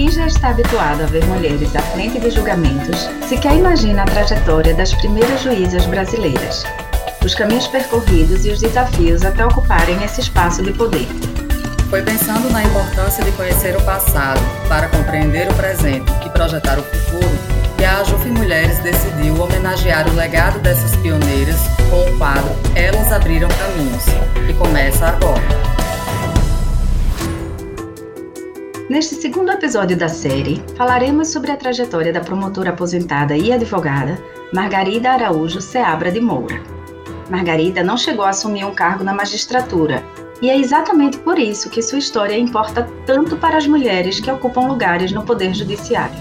quem já está habituado a ver mulheres à frente de julgamentos, sequer imagina a trajetória das primeiras juízas brasileiras, os caminhos percorridos e os desafios até ocuparem esse espaço de poder. Foi pensando na importância de conhecer o passado para compreender o presente e projetar o futuro que a Ajuf Mulheres decidiu homenagear o legado dessas pioneiras com o quadro Elas Abriram Caminhos, que começa agora. Neste segundo episódio da série, falaremos sobre a trajetória da promotora aposentada e advogada Margarida Araújo Seabra de Moura. Margarida não chegou a assumir um cargo na magistratura, e é exatamente por isso que sua história importa tanto para as mulheres que ocupam lugares no Poder Judiciário.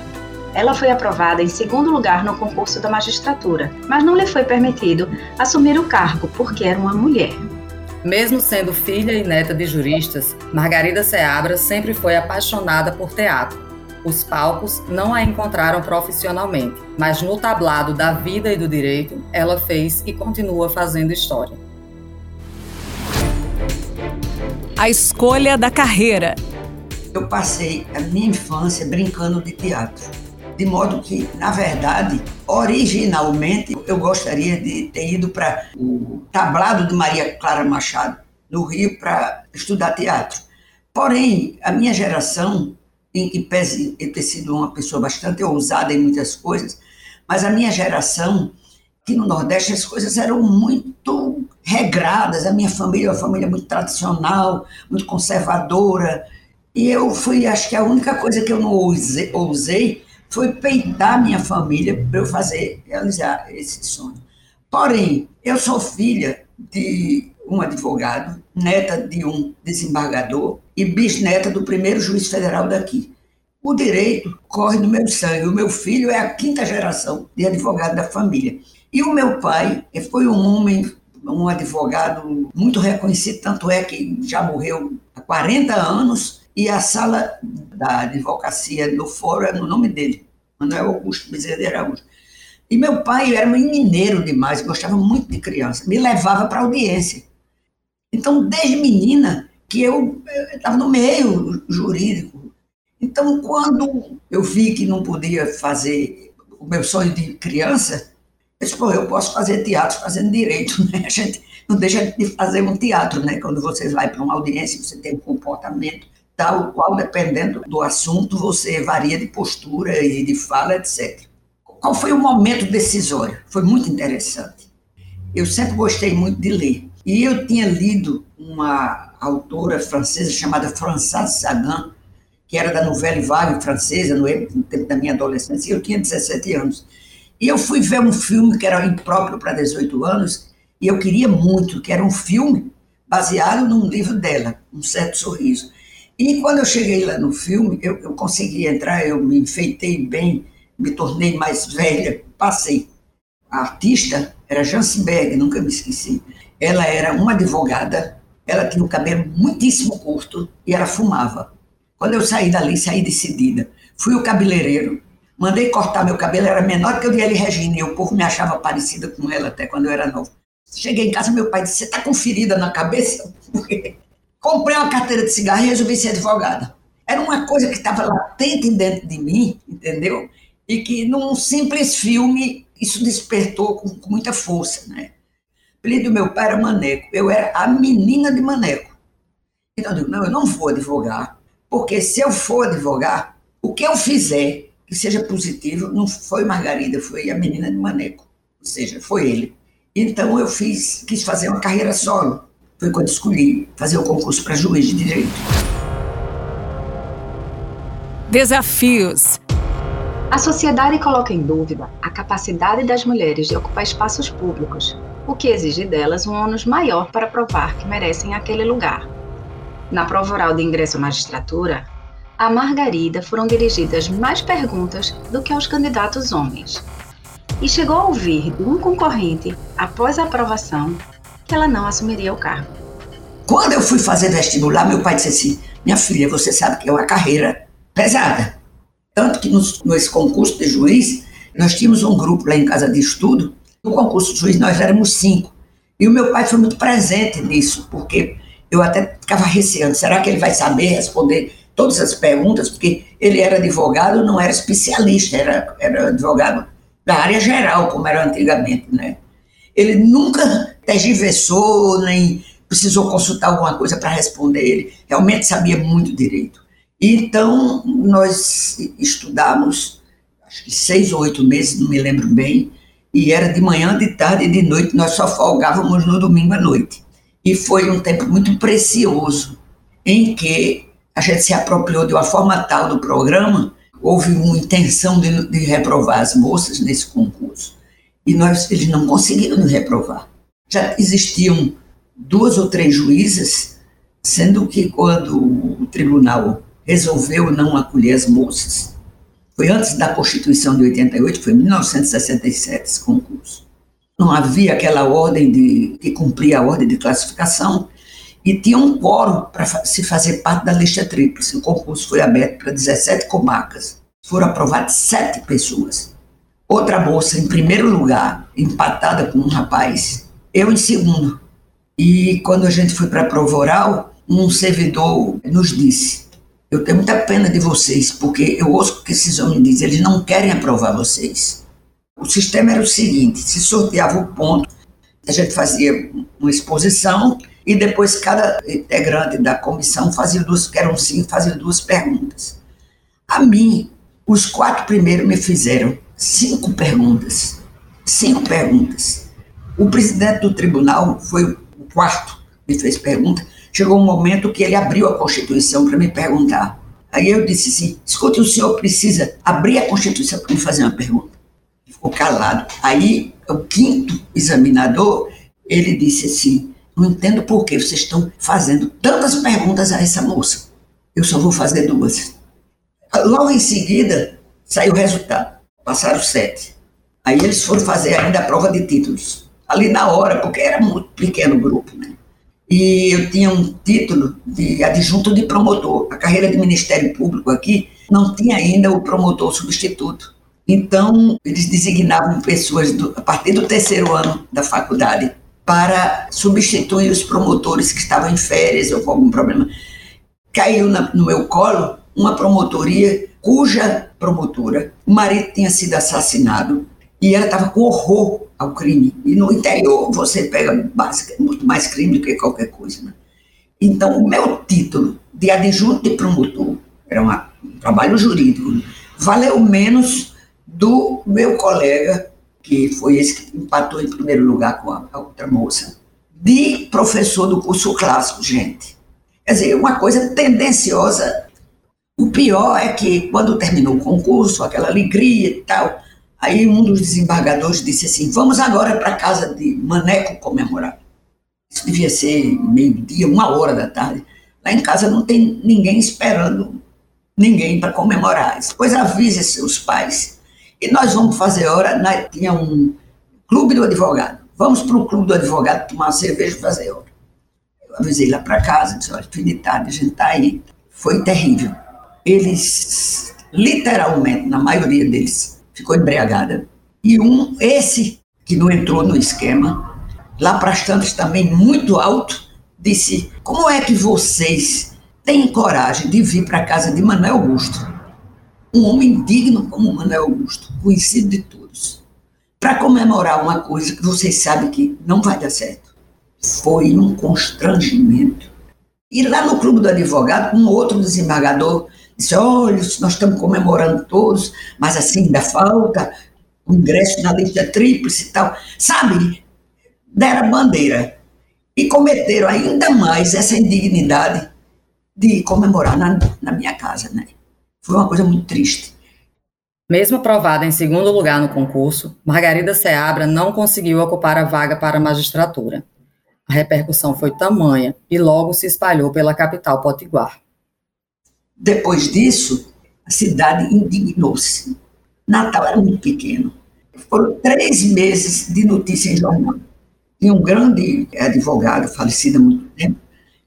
Ela foi aprovada em segundo lugar no concurso da magistratura, mas não lhe foi permitido assumir o cargo porque era uma mulher. Mesmo sendo filha e neta de juristas, Margarida Seabra sempre foi apaixonada por teatro. Os palcos não a encontraram profissionalmente, mas no tablado da vida e do direito, ela fez e continua fazendo história. A escolha da carreira. Eu passei a minha infância brincando de teatro. De modo que, na verdade, originalmente, eu gostaria de ter ido para o tablado de Maria Clara Machado, no Rio, para estudar teatro. Porém, a minha geração, em que pese eu ter sido uma pessoa bastante ousada em muitas coisas, mas a minha geração, que no Nordeste as coisas eram muito regradas, a minha família é uma família muito tradicional, muito conservadora, e eu fui, acho que a única coisa que eu não ousei, ousei foi peitar minha família para eu fazer, realizar esse sonho. Porém, eu sou filha de um advogado, neta de um desembargador e bisneta do primeiro juiz federal daqui. O direito corre no meu sangue. O meu filho é a quinta geração de advogado da família. E o meu pai foi um homem, um advogado muito reconhecido, tanto é que já morreu há 40 anos e a sala da advocacia do fórum é no nome dele, Manuel Augusto Bezerra de Araújo. E meu pai era um mineiro demais, gostava muito de criança, me levava para audiência. Então, desde menina, que eu estava no meio jurídico. Então, quando eu vi que não podia fazer o meu sonho de criança, eu disse, pô, eu posso fazer teatro fazendo direito, né? A gente não deixa de fazer um teatro, né? Quando você vai para uma audiência, você tem um comportamento tal qual, dependendo do assunto, você varia de postura e de fala, etc. Qual foi o momento decisório? Foi muito interessante. Eu sempre gostei muito de ler. E eu tinha lido uma autora francesa chamada Françoise Sagan, que era da novela vague francesa, no tempo da minha adolescência, eu tinha 17 anos. E eu fui ver um filme que era impróprio para 18 anos, e eu queria muito, que era um filme baseado num livro dela, Um Certo Sorriso. E quando eu cheguei lá no filme, eu, eu consegui entrar, eu me enfeitei bem, me tornei mais velha, passei. A artista era Jansenberg, nunca me esqueci. Ela era uma advogada, ela tinha o um cabelo muitíssimo curto e ela fumava. Quando eu saí dali, saí decidida. Fui o cabeleireiro, mandei cortar meu cabelo, era menor que o de Eli Regina, e o povo me achava parecida com ela até quando eu era novo. Cheguei em casa, meu pai disse: Você está com ferida na cabeça? Comprei uma carteira de cigarro e resolvi ser advogada. Era uma coisa que estava latente dentro de mim, entendeu? E que num simples filme isso despertou com, com muita força, né? O apelido do meu pai era Maneco. Eu era a menina de Maneco. Então eu digo, não, eu não vou advogar, porque se eu for advogar, o que eu fizer que seja positivo não foi Margarida, foi a menina de Maneco. Ou seja, foi ele. Então eu fiz, quis fazer uma carreira solo. Foi quando escolhi fazer o concurso para juiz de direito. Desafios. A sociedade coloca em dúvida a capacidade das mulheres de ocupar espaços públicos, o que exige delas um ônus maior para provar que merecem aquele lugar. Na prova oral de ingresso à magistratura, a Margarida foram dirigidas mais perguntas do que aos candidatos homens. E chegou a ouvir de um concorrente, após a aprovação, que ela não assumiria o cargo. Quando eu fui fazer vestibular, meu pai disse assim: Minha filha, você sabe que é uma carreira pesada. Tanto que nos, nesse concurso de juiz, nós tínhamos um grupo lá em casa de estudo. No concurso de juiz, nós éramos cinco. E o meu pai foi muito presente nisso, porque eu até ficava receando: será que ele vai saber responder todas as perguntas, porque ele era advogado, não era especialista, era, era advogado da área geral, como era antigamente, né? Ele nunca tergiversou, nem precisou consultar alguma coisa para responder. Ele realmente sabia muito direito. Então, nós estudamos, acho que seis ou oito meses, não me lembro bem, e era de manhã, de tarde e de noite, nós só folgávamos no domingo à noite. E foi um tempo muito precioso, em que a gente se apropriou de uma forma tal do programa, houve uma intenção de, de reprovar as moças nesse concurso, e nós, eles não conseguiram nos reprovar. Já existiam duas ou três juízas, sendo que quando o tribunal resolveu não acolher as moças, foi antes da Constituição de 88, foi em 1967 esse concurso. Não havia aquela ordem de que cumpria a ordem de classificação e tinha um quórum para se fazer parte da lista tríplice. O concurso foi aberto para 17 comarcas. Foram aprovadas sete pessoas. Outra moça em primeiro lugar, empatada com um rapaz. Eu em segundo. E quando a gente foi para a prova oral, um servidor nos disse: eu tenho muita pena de vocês, porque eu ouço que esses homens dizem, eles não querem aprovar vocês. O sistema era o seguinte: se sorteava o ponto, a gente fazia uma exposição e depois cada integrante da comissão fazia duas, que eram cinco, fazia duas perguntas. A mim, os quatro primeiros me fizeram cinco perguntas. Cinco perguntas. O presidente do tribunal foi o quarto, me fez pergunta chegou um momento que ele abriu a Constituição para me perguntar. Aí eu disse assim: escute, o senhor precisa abrir a Constituição para me fazer uma pergunta. Ficou calado. Aí o quinto examinador, ele disse assim: não entendo por que vocês estão fazendo tantas perguntas a essa moça. Eu só vou fazer duas. Logo em seguida, saiu o resultado. Passaram sete. Aí eles foram fazer ainda a prova de títulos. Ali na hora, porque era muito pequeno o grupo, né? e eu tinha um título de adjunto de promotor. A carreira de Ministério Público aqui não tinha ainda o promotor substituto. Então, eles designavam pessoas do, a partir do terceiro ano da faculdade para substituir os promotores que estavam em férias ou com algum problema. Caiu na, no meu colo uma promotoria cuja promotora, o marido tinha sido assassinado e ela estava com horror ao crime. E no interior você pega muito mais crime do que qualquer coisa. Né? Então, o meu título de adjunto de promotor, era uma, um trabalho jurídico, valeu menos do meu colega, que foi esse que empatou em primeiro lugar com a, a outra moça, de professor do curso clássico, gente. Quer dizer, uma coisa tendenciosa. O pior é que, quando terminou o concurso, aquela alegria e tal, Aí um dos desembargadores disse assim: vamos agora para a casa de Maneco comemorar. Isso devia ser meio-dia, uma hora da tarde. Lá em casa não tem ninguém esperando ninguém para comemorar. Pois avise seus pais. E nós vamos fazer hora. Né? Tinha um clube do advogado. Vamos para o clube do advogado tomar uma cerveja e fazer hora. Eu avisei lá para casa, disse: olha, fim de tarde, a gente está aí. Foi terrível. Eles, literalmente, na maioria deles, ficou embriagada. E um, esse que não entrou no esquema, lá para as tantas também muito alto, disse: Como é que vocês têm coragem de vir para a casa de Manuel Augusto? Um homem digno como Manuel Augusto, conhecido de todos, para comemorar uma coisa que vocês sabem que não vai dar certo. Foi um constrangimento. E lá no clube do advogado, um outro desembargador Disse, olha, nós estamos comemorando todos, mas assim ainda falta o ingresso na lista tríplice e tal. Sabe, deram bandeira e cometeram ainda mais essa indignidade de comemorar na, na minha casa, né? Foi uma coisa muito triste. Mesmo aprovada em segundo lugar no concurso, Margarida Seabra não conseguiu ocupar a vaga para a magistratura. A repercussão foi tamanha e logo se espalhou pela capital potiguar. Depois disso, a cidade indignou-se. Natal era muito pequeno. Foram três meses de notícia em jornal. E um grande advogado, falecido há muito tempo,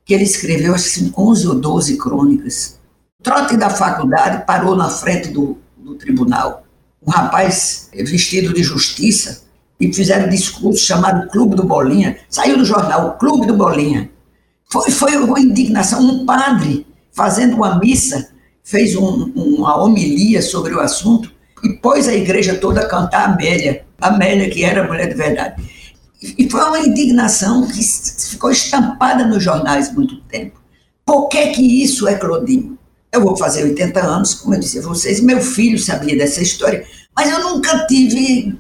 que ele escreveu assim, 11 ou 12 crônicas. O trote da faculdade parou na frente do, do tribunal. Um rapaz vestido de justiça e fizeram um discurso chamado Clube do Bolinha. Saiu no jornal, Clube do Bolinha. Foi, foi uma indignação. Um padre fazendo uma missa, fez um, uma homilia sobre o assunto e pôs a igreja toda a cantar Amélia, Amélia que era mulher de verdade. E foi uma indignação que ficou estampada nos jornais muito tempo. Por que que isso é Clodinho? Eu vou fazer 80 anos, como eu disse a vocês, meu filho sabia dessa história, mas eu nunca tive,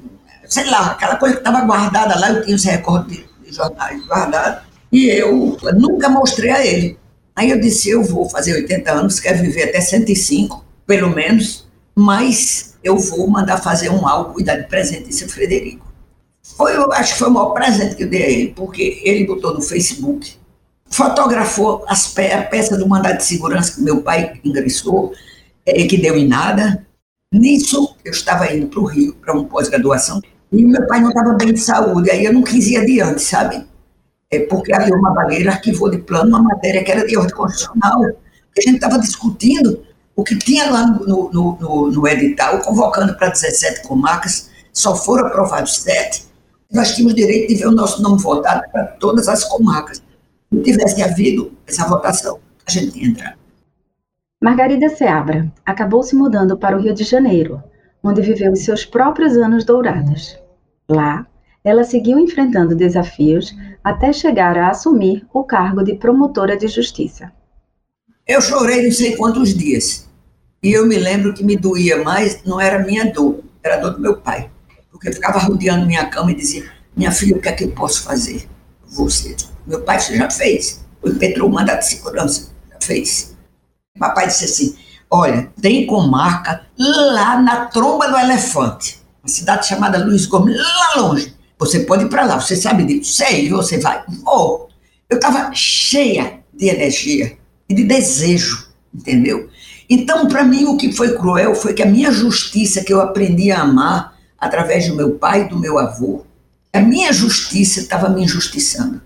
sei lá, aquela coisa que estava guardada lá, eu tinha os recordes de, de jornais guardados, e eu nunca mostrei a ele. Aí eu disse, eu vou fazer 80 anos, quero viver até 105, pelo menos, mas eu vou mandar fazer um álbum e dar de presente esse Frederico. Foi, eu acho que foi o maior presente que eu dei a ele, porque ele botou no Facebook, fotografou pe a peça do mandado de segurança que meu pai ingressou, é, que deu em nada. Nisso, eu estava indo para o Rio, para uma pós-graduação, e meu pai não estava bem de saúde, aí eu não quis ir adiante, sabe? É porque havia uma baleira arquivou de plano uma matéria que era de ordem constitucional, a gente estava discutindo o que tinha lá no, no, no, no edital, convocando para 17 comarcas, só foram aprovados sete, nós tínhamos direito de ver o nosso nome votado para todas as comarcas. Se tivesse havido essa votação, a gente tinha entrado. Margarida Seabra acabou se mudando para o Rio de Janeiro, onde viveu os seus próprios anos dourados. Lá, ela seguiu enfrentando desafios até chegar a assumir o cargo de promotora de justiça. Eu chorei não sei quantos dias. E eu me lembro que me doía mais, não era minha dor, era a dor do meu pai. Porque eu ficava rodeando minha cama e dizia: Minha filha, o que é que eu posso fazer? Você. Meu pai, você já fez. O impetrou o de segurança. Já fez. Papai disse assim: Olha, tem comarca lá na tromba do elefante, uma cidade chamada Luiz Gomes, lá longe. Você pode ir para lá, você sabe disso. Sei, você vai. Vou. Eu estava cheia de energia e de desejo, entendeu? Então, para mim, o que foi cruel foi que a minha justiça, que eu aprendi a amar através do meu pai e do meu avô, a minha justiça estava me injustiçando.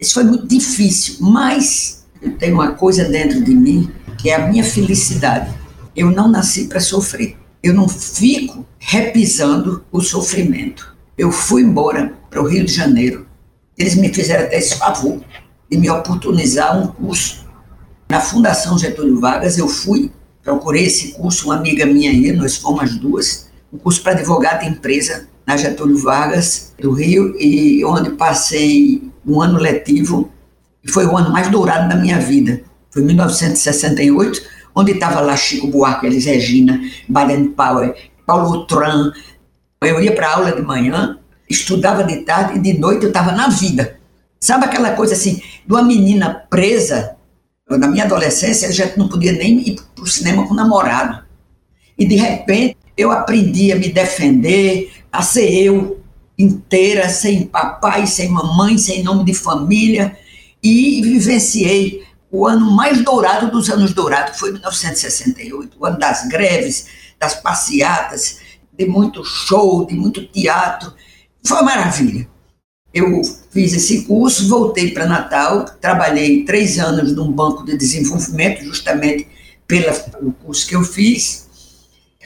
Isso foi muito difícil, mas eu tenho uma coisa dentro de mim que é a minha felicidade. Eu não nasci para sofrer. Eu não fico repisando o sofrimento eu fui embora para o Rio de Janeiro. Eles me fizeram até esse favor de me oportunizar um curso. Na Fundação Getúlio Vargas, eu fui, procurei esse curso, uma amiga minha aí, nós fomos as duas, um curso para advogado de empresa na Getúlio Vargas, do Rio, e onde passei um ano letivo, e foi o ano mais dourado da minha vida. Foi 1968, onde estava lá Chico Buarque, Elis Regina, Baden Powell, Paulo Tran, eu ia para aula de manhã, estudava de tarde e de noite eu estava na vida. Sabe aquela coisa assim, de uma menina presa? Na minha adolescência, a gente não podia nem ir para o cinema com namorado. E de repente eu aprendi a me defender, a ser eu inteira, sem papai, sem mamãe, sem nome de família, e vivenciei o ano mais dourado dos anos dourados, foi 1968, o ano das greves, das passeatas, de muito show, de muito teatro. Foi uma maravilha. Eu fiz esse curso, voltei para Natal, trabalhei três anos num banco de desenvolvimento, justamente pelo curso que eu fiz.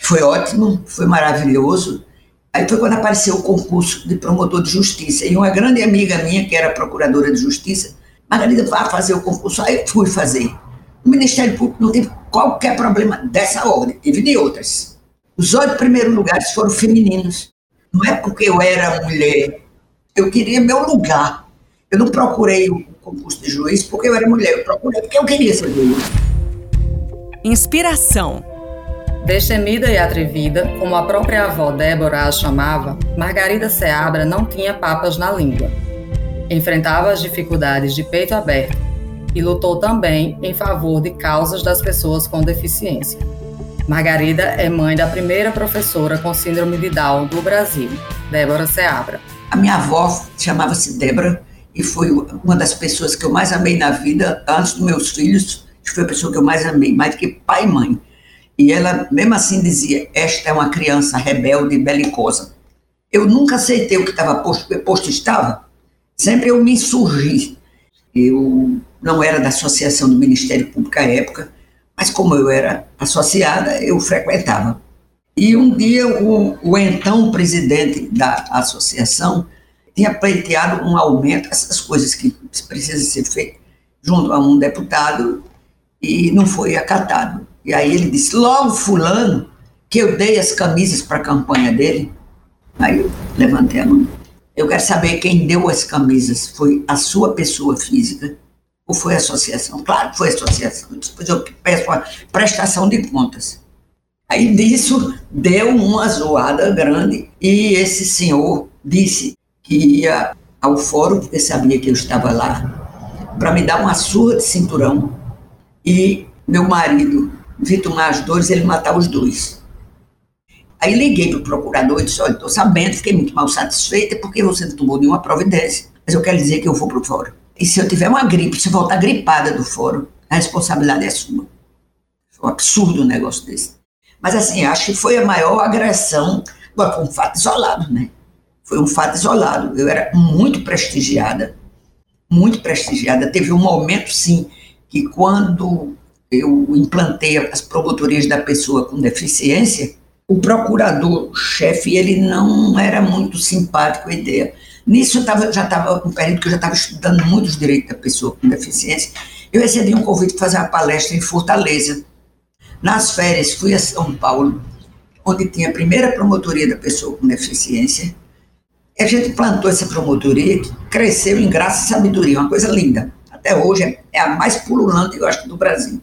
Foi ótimo, foi maravilhoso. Aí foi quando apareceu o concurso de promotor de justiça. E uma grande amiga minha, que era procuradora de justiça, Margarida, vá fazer o concurso. Aí fui fazer. O Ministério Público não teve qualquer problema dessa ordem, teve de outras. Os oito primeiros lugares foram femininos. Não é porque eu era mulher. Eu queria meu lugar. Eu não procurei o concurso de juiz porque eu era mulher. Eu procurei porque eu queria ser juiz. Inspiração. Destemida e atrevida, como a própria avó Débora a chamava, Margarida Seabra não tinha papas na língua. Enfrentava as dificuldades de peito aberto e lutou também em favor de causas das pessoas com deficiência. Margarida é mãe da primeira professora com síndrome de Down do Brasil, Débora Seabra. A minha avó chamava-se Débora e foi uma das pessoas que eu mais amei na vida, antes dos meus filhos, foi a pessoa que eu mais amei, mais do que pai e mãe. E ela, mesmo assim, dizia: Esta é uma criança rebelde e belicosa. Eu nunca aceitei o que estava posto, posto estava, sempre eu me insurgi. Eu não era da Associação do Ministério Público à época, mas como eu era associada, eu frequentava. E um dia o, o então presidente da associação tinha pleiteado um aumento, essas coisas que precisam ser feitas, junto a um deputado, e não foi acatado. E aí ele disse: logo, Fulano, que eu dei as camisas para a campanha dele. Aí eu levantei a mão. Eu quero saber quem deu as camisas. Foi a sua pessoa física ou foi associação? Claro que foi associação. Depois eu peço a prestação de contas. Aí disso deu uma zoada grande e esse senhor disse que ia ao fórum, porque sabia que eu estava lá, para me dar uma surra de cinturão e meu marido vi tomar as dores, ele matar os dois. Aí liguei para o procurador e disse: Olha, estou sabendo, fiquei muito mal satisfeita porque você não tomou nenhuma providência, mas eu quero dizer que eu vou para o fórum. E se eu tiver uma gripe, se voltar gripada do fórum, a responsabilidade é sua. Foi um absurdo um negócio desse. Mas assim, acho que foi a maior agressão. Foi um fato isolado, né? Foi um fato isolado. Eu era muito prestigiada, muito prestigiada. Teve um momento, sim, que quando eu implantei as promotorias da pessoa com deficiência, o procurador-chefe, ele não era muito simpático à ideia. Nisso eu tava, já estava um período que eu já estava estudando muito os direitos da pessoa com deficiência. Eu recebi um convite para fazer uma palestra em Fortaleza. Nas férias, fui a São Paulo, onde tinha a primeira promotoria da pessoa com deficiência. E a gente plantou essa promotoria que cresceu em graça e sabedoria, uma coisa linda. Até hoje é, é a mais pululante, eu acho, do Brasil.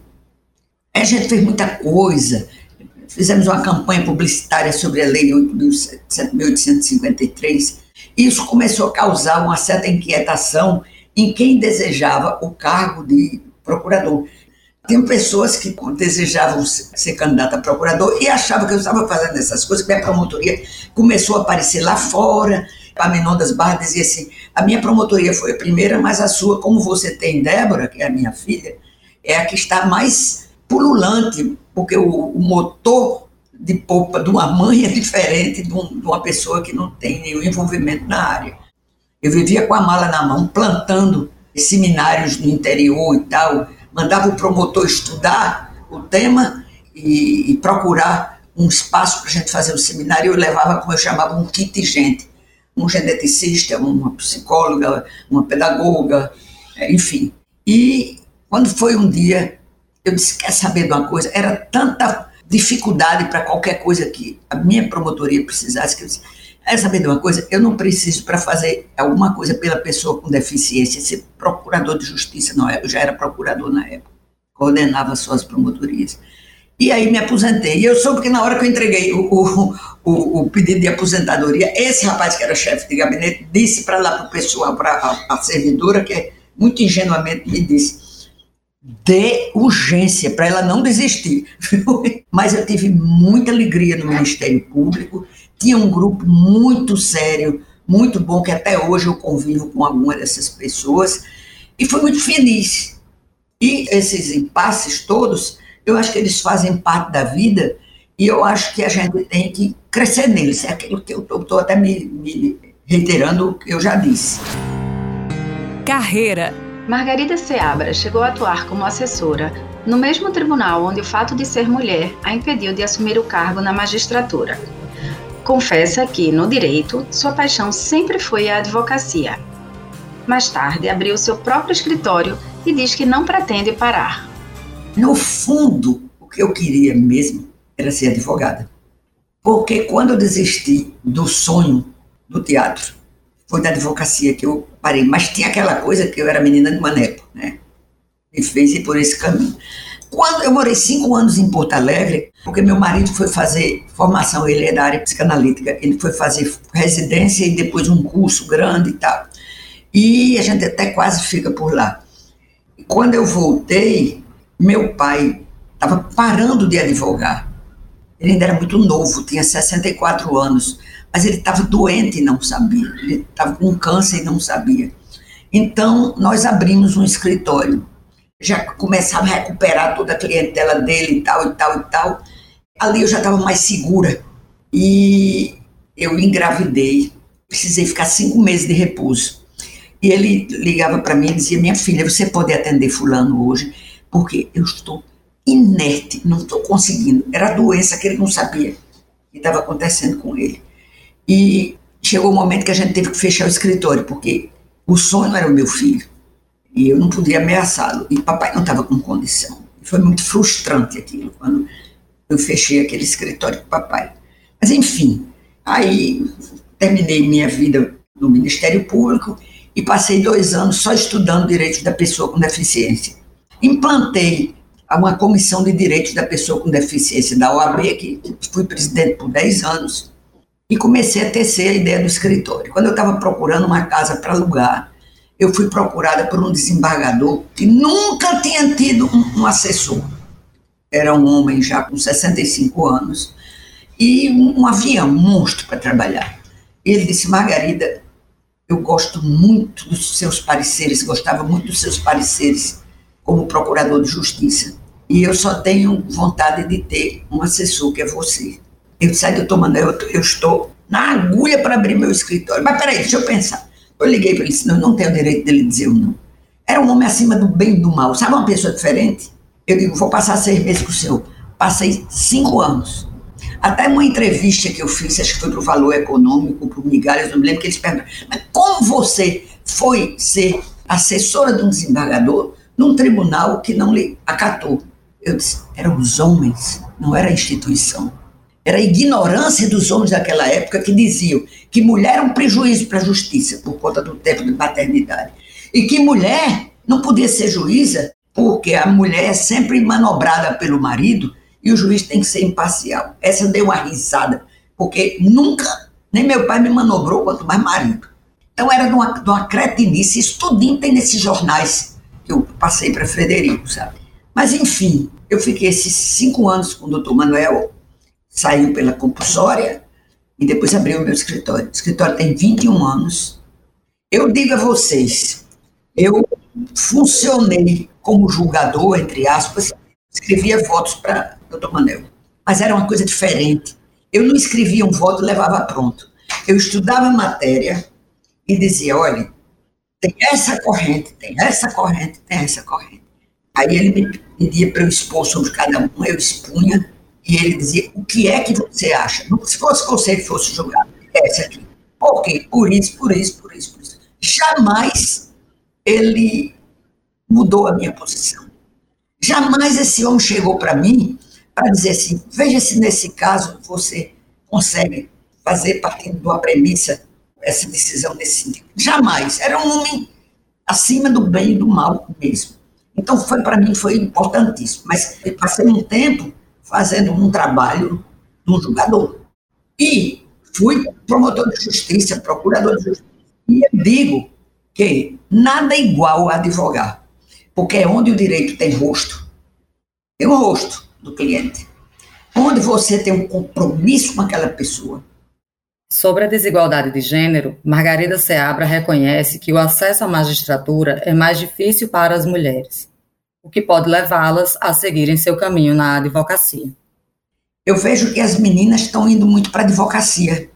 A gente fez muita coisa. Fizemos uma campanha publicitária sobre a Lei 8.853. Isso começou a causar uma certa inquietação em quem desejava o cargo de procurador. Tem pessoas que desejavam ser candidata a procurador e achavam que eu estava fazendo essas coisas, que minha promotoria começou a aparecer lá fora. A Menon das Barras dizia assim: a minha promotoria foi a primeira, mas a sua, como você tem Débora, que é a minha filha, é a que está mais pululante, porque o, o motor de polpa de uma mãe é diferente de, um, de, uma pessoa que não tem nenhum envolvimento na área. Eu vivia com a mala na mão, plantando seminários no interior e tal, mandava o promotor estudar o tema e, e procurar um espaço para a gente fazer o seminário. Eu levava, como eu chamava, um kit gente, um geneticista, uma psicóloga, uma pedagoga, enfim. E quando foi um dia eu disse: quer saber de uma coisa? Era tanta dificuldade para qualquer coisa que a minha promotoria precisasse, que eu disse: quer saber de uma coisa? Eu não preciso para fazer alguma coisa pela pessoa com deficiência, ser procurador de justiça, não, eu já era procurador na época, coordenava suas promotorias. E aí me aposentei. E eu soube que na hora que eu entreguei o, o, o, o pedido de aposentadoria, esse rapaz que era chefe de gabinete disse para lá para o pessoal, para a, a servidora, que muito ingenuamente me disse, de urgência para ela não desistir. Mas eu tive muita alegria no Ministério Público, tinha um grupo muito sério, muito bom, que até hoje eu convivo com alguma dessas pessoas, e fui muito feliz. E esses impasses todos, eu acho que eles fazem parte da vida, e eu acho que a gente tem que crescer neles. É aquilo que eu estou até me, me reiterando o que eu já disse. Carreira Margarida Seabra chegou a atuar como assessora no mesmo tribunal onde o fato de ser mulher a impediu de assumir o cargo na magistratura. Confessa que, no direito, sua paixão sempre foi a advocacia. Mais tarde, abriu seu próprio escritório e diz que não pretende parar. No fundo, o que eu queria mesmo era ser advogada. Porque quando eu desisti do sonho do teatro, foi da advocacia que eu parei. Mas tinha aquela coisa que eu era menina de maneco, né? E fez ir por esse caminho. Quando eu morei cinco anos em Porto Alegre, porque meu marido foi fazer formação, ele é da área psicanalítica, ele foi fazer residência e depois um curso grande e tal. E a gente até quase fica por lá. Quando eu voltei, meu pai estava parando de advogar. Ele ainda era muito novo, tinha 64 anos mas ele estava doente e não sabia. Ele estava com câncer e não sabia. Então, nós abrimos um escritório. Já começava a recuperar toda a clientela dele e tal, e tal, e tal. Ali eu já estava mais segura. E eu engravidei. Precisei ficar cinco meses de repouso. E ele ligava para mim e dizia: Minha filha, você pode atender Fulano hoje? Porque eu estou inerte, não estou conseguindo. Era a doença que ele não sabia que estava acontecendo com ele. E chegou o um momento que a gente teve que fechar o escritório, porque o sonho era o meu filho. E eu não podia ameaçá-lo. E papai não estava com condição. Foi muito frustrante aquilo, quando eu fechei aquele escritório com papai. Mas, enfim, aí terminei minha vida no Ministério Público e passei dois anos só estudando direitos da pessoa com deficiência. Implantei uma comissão de direitos da pessoa com deficiência da OAB, que fui presidente por 10 anos, e comecei a tecer a ideia do escritório. Quando eu estava procurando uma casa para alugar, eu fui procurada por um desembargador que nunca tinha tido um, um assessor. Era um homem já com 65 anos e um, um avião, um monstro para trabalhar. Ele disse: Margarida, eu gosto muito dos seus pareceres, gostava muito dos seus pareceres como procurador de justiça. E eu só tenho vontade de ter um assessor, que é você. Eu disse, doutor Manuel, eu, eu estou na agulha para abrir meu escritório. Mas peraí, deixa eu pensar. Eu liguei para ele e disse, não, eu não tenho direito dele dizer o não. Era um homem acima do bem e do mal. Sabe uma pessoa diferente? Eu digo, vou passar seis meses com o senhor. Passei cinco anos. Até uma entrevista que eu fiz, acho que foi para o Valor Econômico, para o Migalhas, não me lembro, que eles perguntaram, mas como você foi ser assessora de um desembargador num tribunal que não lhe acatou? Eu disse, eram os homens, não era a instituição. Era a ignorância dos homens daquela época que diziam que mulher era um prejuízo para a justiça por conta do tempo de paternidade. E que mulher não podia ser juíza porque a mulher é sempre manobrada pelo marido e o juiz tem que ser imparcial. Essa deu uma risada, porque nunca, nem meu pai me manobrou, quanto mais marido. Então era de uma, de uma cretinice, isso tem nesses jornais que eu passei para Frederico, sabe? Mas enfim, eu fiquei esses cinco anos com o doutor Manuel, saiu pela compulsória e depois abriu o meu escritório. O escritório tem 21 anos. Eu digo a vocês, eu funcionei como julgador, entre aspas, escrevia votos para doutor Manel. Mas era uma coisa diferente. Eu não escrevia um voto e levava pronto. Eu estudava matéria e dizia, olha, tem essa corrente, tem essa corrente, tem essa corrente. Aí ele me pedia para eu expor sobre cada um, eu expunha, e ele dizia, o que é que você acha? Se fosse você que fosse julgado, essa aqui. Por quê? Por isso, por isso, por isso, por isso. Jamais ele mudou a minha posição. Jamais esse homem chegou para mim para dizer assim: veja se nesse caso você consegue fazer partindo de uma premissa essa decisão nesse sentido. Jamais. Era um homem acima do bem e do mal mesmo. Então foi para mim foi importantíssimo. Mas eu passei um tempo fazendo um trabalho no julgador e fui promotor de justiça, procurador de justiça. E eu digo que nada igual a advogar, porque é onde o direito tem rosto. Tem o rosto do cliente. Onde você tem um compromisso com aquela pessoa. Sobre a desigualdade de gênero, Margarida Seabra reconhece que o acesso à magistratura é mais difícil para as mulheres, o que pode levá-las a seguirem seu caminho na advocacia. Eu vejo que as meninas estão indo muito para a advocacia.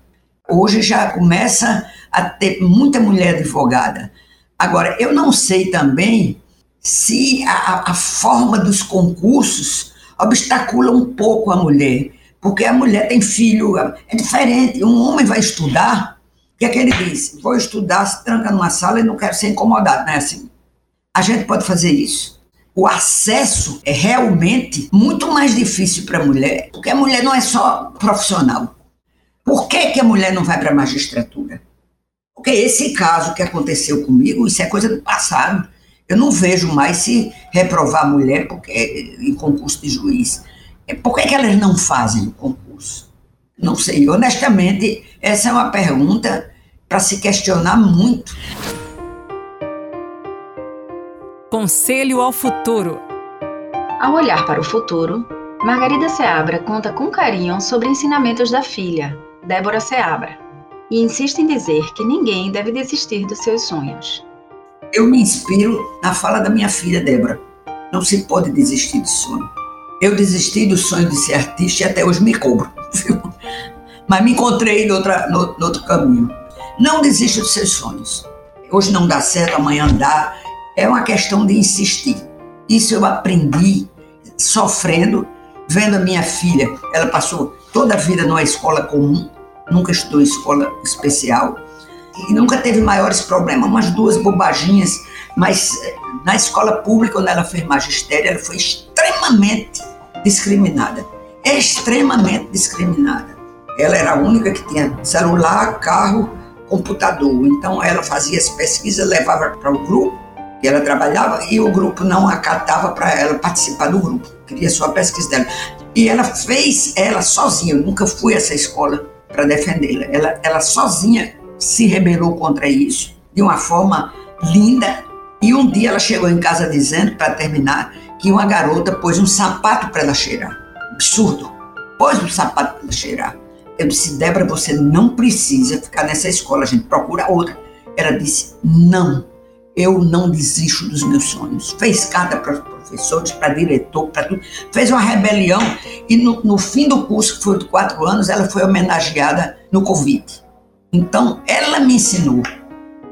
Hoje já começa a ter muita mulher advogada. Agora, eu não sei também se a, a forma dos concursos obstacula um pouco a mulher, porque a mulher tem filho, é diferente. Um homem vai estudar, o que é que ele diz? Vou estudar, se tranca numa sala e não quero ser incomodado, não é assim? A gente pode fazer isso. O acesso é realmente muito mais difícil para a mulher, porque a mulher não é só profissional. Por que, que a mulher não vai para a magistratura? Porque esse caso que aconteceu comigo, isso é coisa do passado. Eu não vejo mais se reprovar a mulher porque, em concurso de juiz. É, por que, que elas não fazem o concurso? Não sei. Honestamente, essa é uma pergunta para se questionar muito. Conselho ao futuro. Ao olhar para o futuro, Margarida Seabra conta com carinho sobre ensinamentos da filha, Débora Seabra e insiste em dizer que ninguém deve desistir dos seus sonhos. Eu me inspiro na fala da minha filha Débora. Não se pode desistir do sonho. Eu desisti do sonho de ser artista e até hoje me cobro, viu? Mas me encontrei no, outra, no, no outro caminho. Não desista dos seus sonhos. Hoje não dá certo, amanhã dá. É uma questão de insistir. Isso eu aprendi sofrendo, vendo a minha filha. Ela passou toda a vida numa escola comum, nunca estudou escola especial e nunca teve maiores problemas, umas duas bobaginhas, mas eh, na escola pública, quando ela fez magistério, ela foi extremamente discriminada. Extremamente discriminada. Ela era a única que tinha celular, carro, computador. Então ela fazia as pesquisas, levava para o grupo que ela trabalhava e o grupo não acatava para ela participar do grupo. Queria só a pesquisa dela. E ela fez ela sozinha. Eu nunca fui a essa escola para defendê-la. Ela, ela sozinha se rebelou contra isso de uma forma linda. E um dia ela chegou em casa dizendo, para terminar, que uma garota pôs um sapato para ela cheirar. Absurdo. Pôs um sapato para ela cheirar. Eu disse, Débora, você não precisa ficar nessa escola, a gente procura outra. Ela disse, não, eu não desisto dos meus sonhos. Fez carta para os professores, para diretor, para tudo. Fez uma rebelião e no, no, fim do curso, que foi de quatro anos, ela foi homenageada no Covid. Então, ela me ensinou.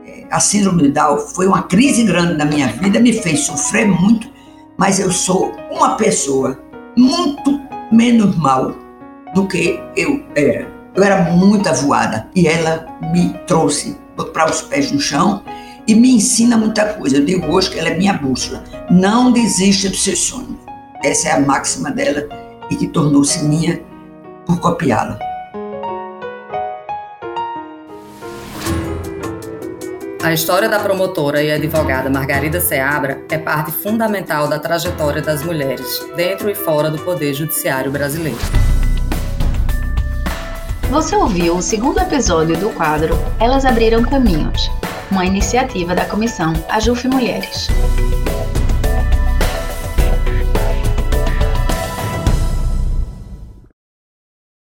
É, a síndrome de Down foi uma crise grande na minha vida, me fez sofrer muito, mas eu sou uma pessoa muito menos mal do que eu era. Eu era muito avoada e ela me trouxe para os pés no chão e me ensina muita coisa. Eu digo hoje que ela é minha bússola. Não desista dos seus sonhos. Essa é a máxima dela e que tornou-se minha por copiá-la. A história da promotora e advogada Margarida Seabra é parte fundamental da trajetória das mulheres, dentro e fora do Poder Judiciário brasileiro. Você ouviu o segundo episódio do quadro Elas Abriram Caminhos, uma iniciativa da Comissão Ajuf Mulheres.